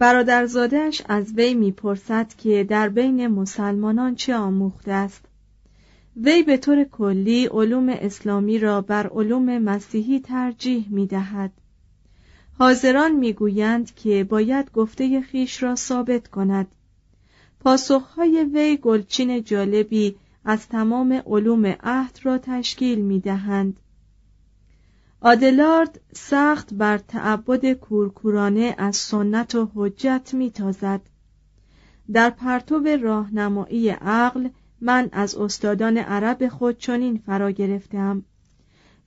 برادرزادش از وی می‌پرسد که در بین مسلمانان چه آموخته است وی به طور کلی علوم اسلامی را بر علوم مسیحی ترجیح می دهد. حاضران می‌گویند که باید گفته خیش را ثابت کند پاسخهای وی گلچین جالبی از تمام علوم عهد را تشکیل می دهند. آدلارد سخت بر تعبد کورکورانه از سنت و حجت میتازد. در پرتو راهنمایی عقل من از استادان عرب خود چنین فرا گرفتم.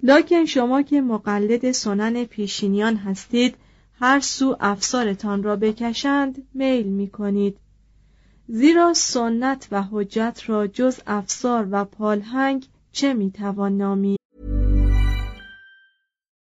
لکن شما که مقلد سنن پیشینیان هستید هر سو افسارتان را بکشند میل می کنید زیرا سنت و حجت را جز افسار و پالهنگ چه می‌توان نامید؟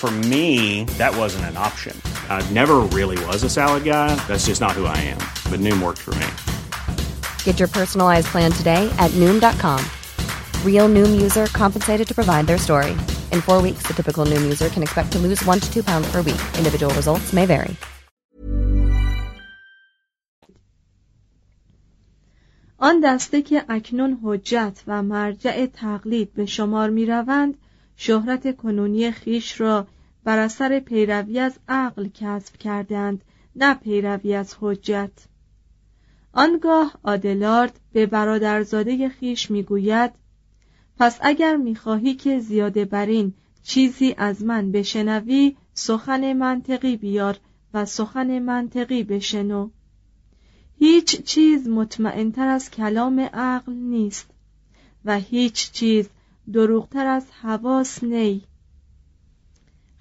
For me, that wasn't an option. I never really was a salad guy. That's just not who I am. But Noom worked for me. Get your personalized plan today at Noom.com. Real Noom user compensated to provide their story. In four weeks, the typical Noom user can expect to lose one to two pounds per week. Individual results may vary. آن دسته که اکنون حجت و مرجع تقلید به شمار می روند شهرت کنونی خیش را بر اثر پیروی از عقل کسب کردند نه پیروی از حجت. آنگاه آدلارد به برادرزاده خیش می‌گوید پس اگر می‌خواهی که زیاده بر این چیزی از من بشنوی سخن منطقی بیار و سخن منطقی بشنو. هیچ چیز مطمئنتر از کلام عقل نیست و هیچ چیز دروغتر از حواس نی.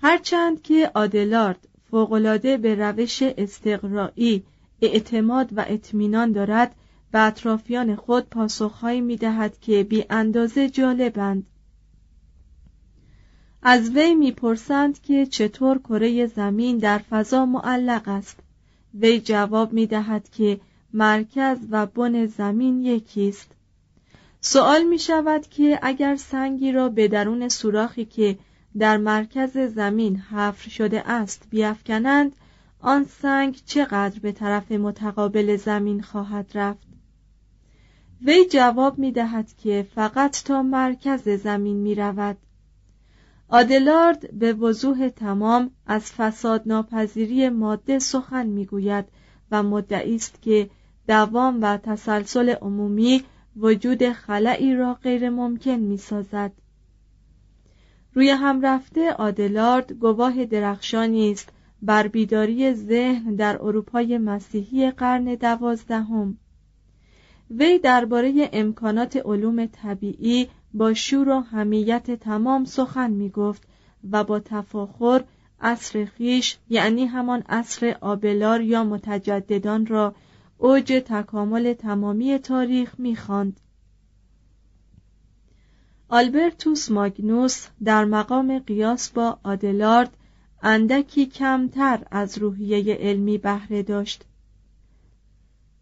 هرچند که آدلارد فوقالعاده به روش استقرایی اعتماد و اطمینان دارد به اطرافیان خود پاسخهایی می دهد که بی اندازه جالبند از وی می‌پرسند که چطور کره زمین در فضا معلق است. وی جواب می دهد که مرکز و بن زمین یکیست. سوال می شود که اگر سنگی را به درون سوراخی که در مرکز زمین حفر شده است بیافکنند آن سنگ چقدر به طرف متقابل زمین خواهد رفت؟ وی جواب می دهد که فقط تا مرکز زمین می رود. آدلارد به وضوح تمام از فساد ناپذیری ماده سخن می گوید و مدعی است که دوام و تسلسل عمومی وجود خلایی را غیر ممکن می سازد روی هم رفته آدلارد گواه درخشانی است بر بیداری ذهن در اروپای مسیحی قرن دوازدهم. وی درباره امکانات علوم طبیعی با شور و همیت تمام سخن می گفت و با تفاخر عصر خیش یعنی همان عصر آبلار یا متجددان را اوج تکامل تمامی تاریخ می‌خواند. آلبرتوس ماگنوس در مقام قیاس با آدلارد اندکی کمتر از روحیه علمی بهره داشت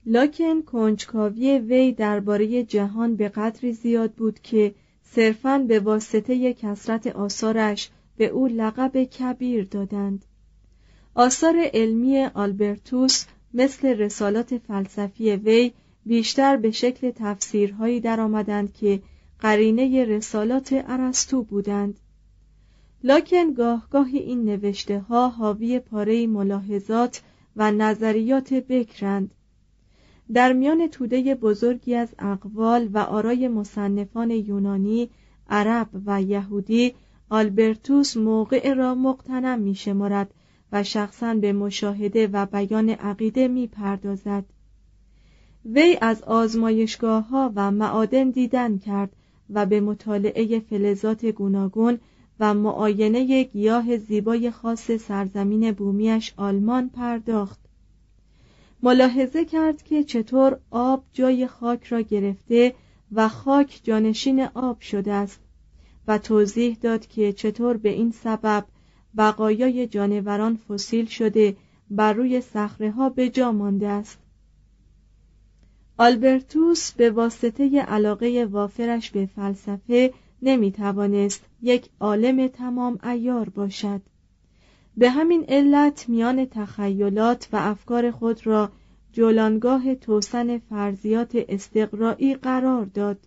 لاکن کنجکاوی وی درباره جهان به قدری زیاد بود که صرفاً به واسطه کسرت آثارش به او لقب کبیر دادند آثار علمی آلبرتوس مثل رسالات فلسفی وی بیشتر به شکل تفسیرهایی درآمدند که قرینه رسالات ارسطو بودند. لاکن گاه گاهی این نوشته ها حاوی پاره ملاحظات و نظریات بکرند. در میان توده بزرگی از اقوال و آرای مصنفان یونانی، عرب و یهودی آلبرتوس موقع را مقتنم می شمارد و شخصا به مشاهده و بیان عقیده می پردازد. وی از آزمایشگاه ها و معادن دیدن کرد و به مطالعه فلزات گوناگون و معاینه گیاه زیبای خاص سرزمین بومیش آلمان پرداخت ملاحظه کرد که چطور آب جای خاک را گرفته و خاک جانشین آب شده است و توضیح داد که چطور به این سبب بقایای جانوران فسیل شده بر روی صخره ها به جا مانده است. آلبرتوس به واسطه علاقه وافرش به فلسفه نمی توانست یک عالم تمام ایار باشد. به همین علت میان تخیلات و افکار خود را جولانگاه توسن فرضیات استقرایی قرار داد.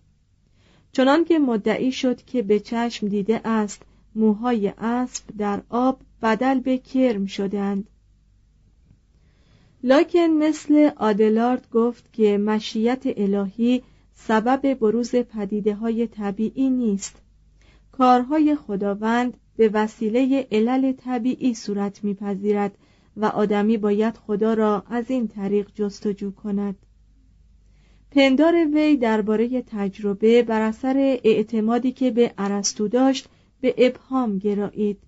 چنانکه مدعی شد که به چشم دیده است موهای اسب در آب بدل به کرم شدند. لاکن مثل آدلارد گفت که مشیت الهی سبب بروز پدیده های طبیعی نیست. کارهای خداوند به وسیله علل طبیعی صورت میپذیرد و آدمی باید خدا را از این طریق جستجو کند. پندار وی درباره تجربه بر اثر اعتمادی که به ارسطو داشت به ابهام گرایید.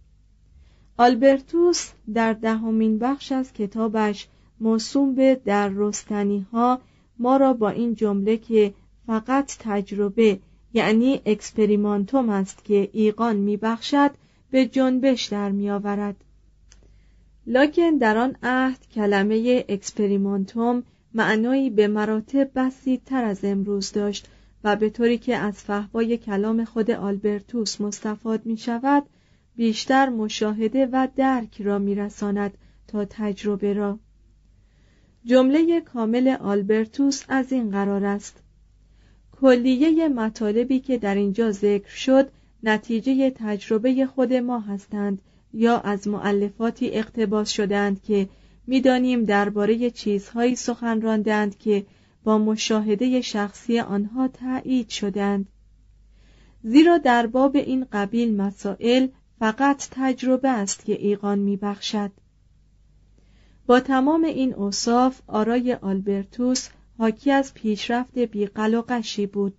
آلبرتوس در دهمین بخش از کتابش موسوم به در رستنی ها ما را با این جمله که فقط تجربه یعنی اکسپریمانتوم است که ایقان میبخشد به جنبش در میآورد. لکن در آن عهد کلمه اکسپریمانتوم معنایی به مراتب بسیدتر از امروز داشت. و به طوری که از فهوای کلام خود آلبرتوس مستفاد می شود بیشتر مشاهده و درک را میرساند تا تجربه را. جمله کامل آلبرتوس از این قرار است. کلیه مطالبی که در اینجا ذکر شد نتیجه تجربه خود ما هستند یا از معلفاتی اقتباس شدند که می‌دانیم درباره چیزهایی سخن راندند که با مشاهده شخصی آنها تایید شدند. زیرا در باب این قبیل مسائل فقط تجربه است که ایقان میبخشد. با تمام این اوصاف آرای آلبرتوس حاکی از پیشرفت بیقل و قشی بود.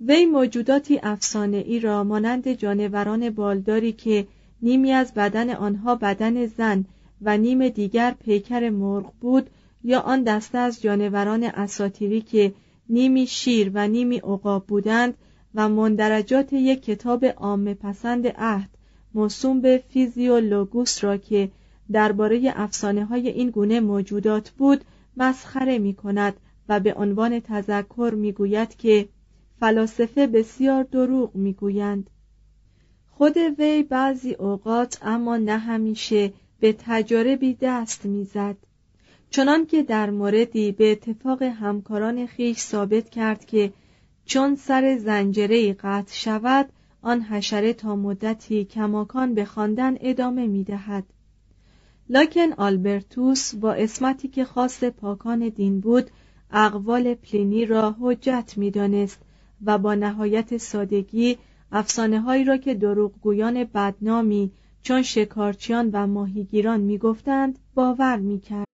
وی موجوداتی افسانه ای را مانند جانوران بالداری که نیمی از بدن آنها بدن زن و نیم دیگر پیکر مرغ بود یا آن دسته از جانوران اساتیری که نیمی شیر و نیمی عقاب بودند و مندرجات یک کتاب عام پسند عهد موسوم به فیزیولوگوس را که درباره افسانه های این گونه موجودات بود مسخره می کند و به عنوان تذکر می گوید که فلاسفه بسیار دروغ می گویند. خود وی بعضی اوقات اما نه همیشه به تجاربی دست می‌زد چنان که در موردی به اتفاق همکاران خیش ثابت کرد که چون سر زنجره قطع شود آن حشره تا مدتی کماکان به خواندن ادامه می دهد. لکن آلبرتوس با اسمتی که خاص پاکان دین بود اقوال پلینی را حجت می دانست و با نهایت سادگی افسانه هایی را که دروغگویان بدنامی چون شکارچیان و ماهیگیران می‌گفتند باور می‌کرد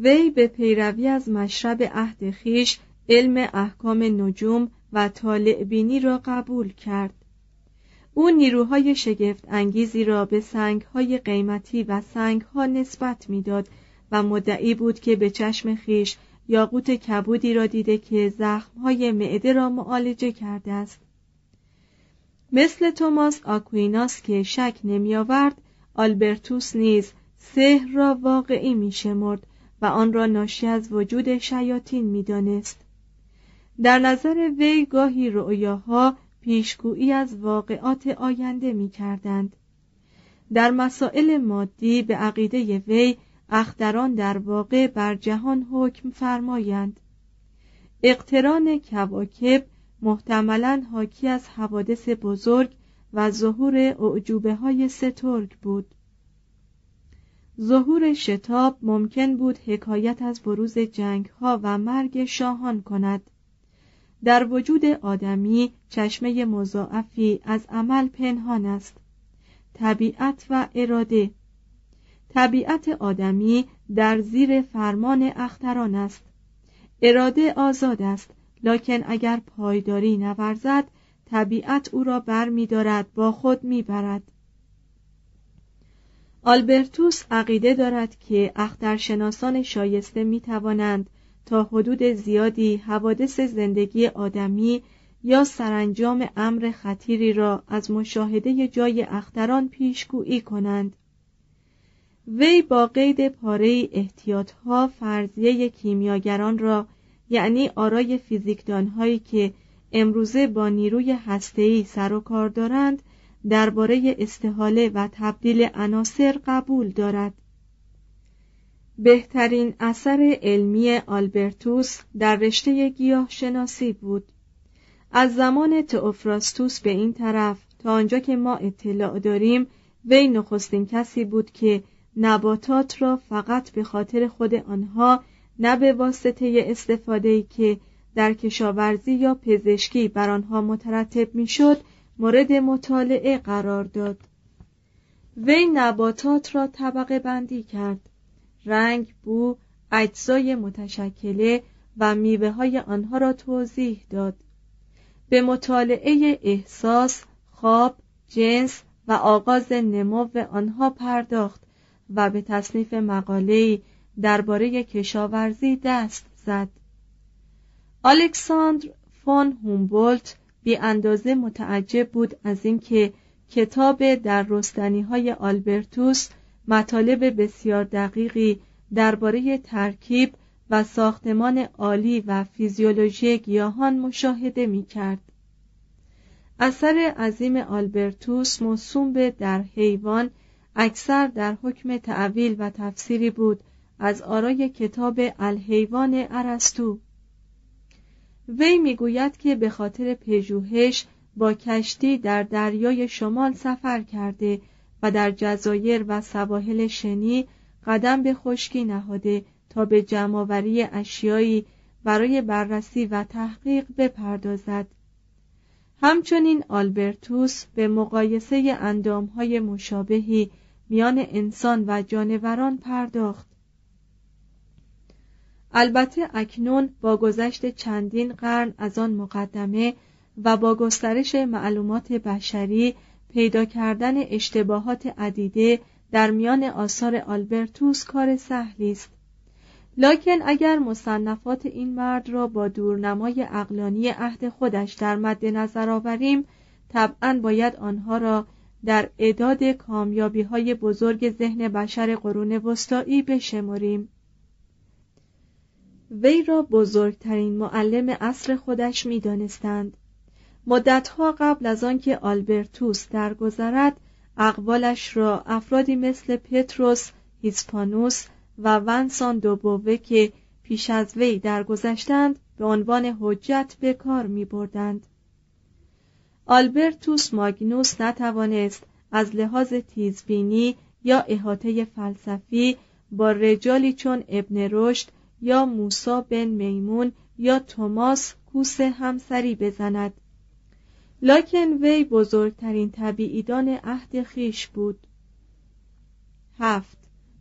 وی به پیروی از مشرب عهد خیش علم احکام نجوم و طالع بینی را قبول کرد. او نیروهای شگفت انگیزی را به سنگهای قیمتی و سنگها نسبت می‌داد و مدعی بود که به چشم خیش یاقوت کبودی را دیده که زخمهای معده را معالجه کرده است. مثل توماس آکویناس که شک نمی آورد آلبرتوس نیز سحر را واقعی می شمرد و آن را ناشی از وجود شیاطین می دانست. در نظر وی گاهی رؤیاها پیشگویی از واقعات آینده می کردند. در مسائل مادی به عقیده وی اختران در واقع بر جهان حکم فرمایند اقتران کواکب محتملا حاکی از حوادث بزرگ و ظهور اعجوبه های سترگ بود ظهور شتاب ممکن بود حکایت از بروز جنگ ها و مرگ شاهان کند. در وجود آدمی چشمه مضاعفی از عمل پنهان است. طبیعت و اراده. طبیعت آدمی در زیر فرمان اختران است. اراده آزاد است لکن اگر پایداری نورزد طبیعت او را بر می دارد با خود می برد. آلبرتوس عقیده دارد که اخترشناسان شایسته می توانند تا حدود زیادی حوادث زندگی آدمی یا سرانجام امر خطیری را از مشاهده جای اختران پیشگویی کنند. وی با قید پاره احتیاطها فرضیه کیمیاگران را یعنی آرای فیزیکدانهایی که امروزه با نیروی هسته‌ای سر و کار دارند درباره استحاله و تبدیل عناصر قبول دارد. بهترین اثر علمی آلبرتوس در رشته گیاه شناسی بود. از زمان تئوفراستوس به این طرف تا آنجا که ما اطلاع داریم وی نخستین کسی بود که نباتات را فقط به خاطر خود آنها نه به واسطه استفاده که در کشاورزی یا پزشکی بر آنها مترتب می‌شد مورد مطالعه قرار داد. وی نباتات را طبقه بندی کرد. رنگ بو اجزای متشکله و میوه های آنها را توضیح داد. به مطالعه احساس خواب جنس و آغاز نمو آنها پرداخت و به تصنیف مقاله‌ای درباره کشاورزی دست زد. الکساندر فون هومبولت بی اندازه متعجب بود از اینکه کتاب در رستنی های آلبرتوس مطالب بسیار دقیقی درباره ترکیب و ساختمان عالی و فیزیولوژی گیاهان مشاهده می کرد. اثر عظیم آلبرتوس موسوم به در حیوان اکثر در حکم تعویل و تفسیری بود از آرای کتاب الحیوان ارسطو وی می‌گوید که به خاطر پژوهش با کشتی در دریای شمال سفر کرده و در جزایر و سواحل شنی قدم به خشکی نهاده تا به جمعآوری اشیایی برای بررسی و تحقیق بپردازد. همچنین آلبرتوس به مقایسه اندامهای مشابهی میان انسان و جانوران پرداخت. البته اکنون با گذشت چندین قرن از آن مقدمه و با گسترش معلومات بشری پیدا کردن اشتباهات عدیده در میان آثار آلبرتوس کار سهلی است. لکن اگر مصنفات این مرد را با دورنمای اقلانی عهد خودش در مد نظر آوریم طبعا باید آنها را در اعداد کامیابی های بزرگ ذهن بشر قرون وسطایی بشمریم وی را بزرگترین معلم عصر خودش می‌دانستند مدتها قبل از آنکه آلبرتوس درگذرد اقوالش را افرادی مثل پتروس هیسپانوس و ونسان دوبوه که پیش از وی درگذشتند به عنوان حجت به کار می بردند. آلبرتوس ماگنوس نتوانست از لحاظ تیزبینی یا احاطه فلسفی با رجالی چون ابن رشد یا موسا بن میمون یا توماس کوس همسری بزند. لکن وی بزرگترین طبیعیدان عهد خیش بود. هفت.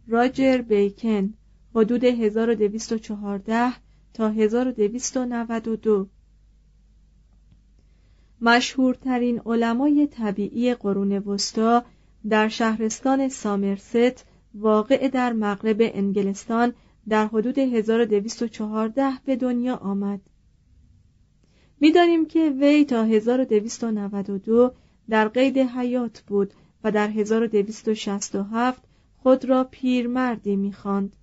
راجر بیکن حدود 1214 تا 1292 مشهورترین علمای طبیعی قرون وسطا در شهرستان سامرست واقع در مغرب انگلستان در حدود 1214 به دنیا آمد می‌دانیم که وی تا 1292 در قید حیات بود و در 1267 خود را پیرمردی می‌خواند.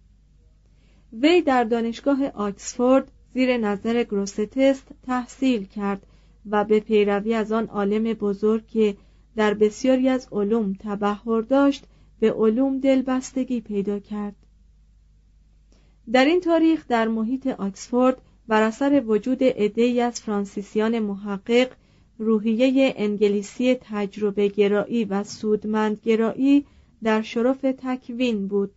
وی در دانشگاه آکسفورد زیر نظر گروستست تحصیل کرد و به پیروی از آن عالم بزرگ که در بسیاری از علوم تبهر داشت به علوم دلبستگی پیدا کرد در این تاریخ در محیط آکسفورد بر اثر وجود عدهای از فرانسیسیان محقق روحیه انگلیسی تجربه گرایی و سودمند گرایی در شرف تکوین بود.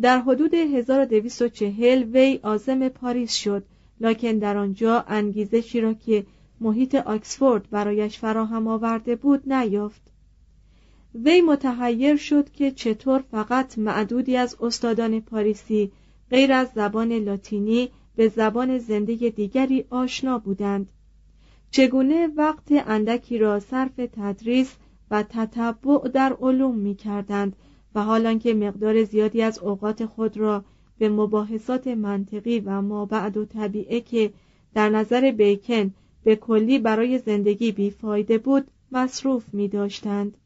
در حدود 1240 وی آزم پاریس شد لکن در آنجا انگیزشی را که محیط آکسفورد برایش فراهم آورده بود نیافت. وی متحیر شد که چطور فقط معدودی از استادان پاریسی غیر از زبان لاتینی به زبان زنده دیگری آشنا بودند چگونه وقت اندکی را صرف تدریس و تتبع در علوم می کردند و حالان که مقدار زیادی از اوقات خود را به مباحثات منطقی و ما بعد و طبیعه که در نظر بیکن به کلی برای زندگی بیفایده بود مصروف می داشتند.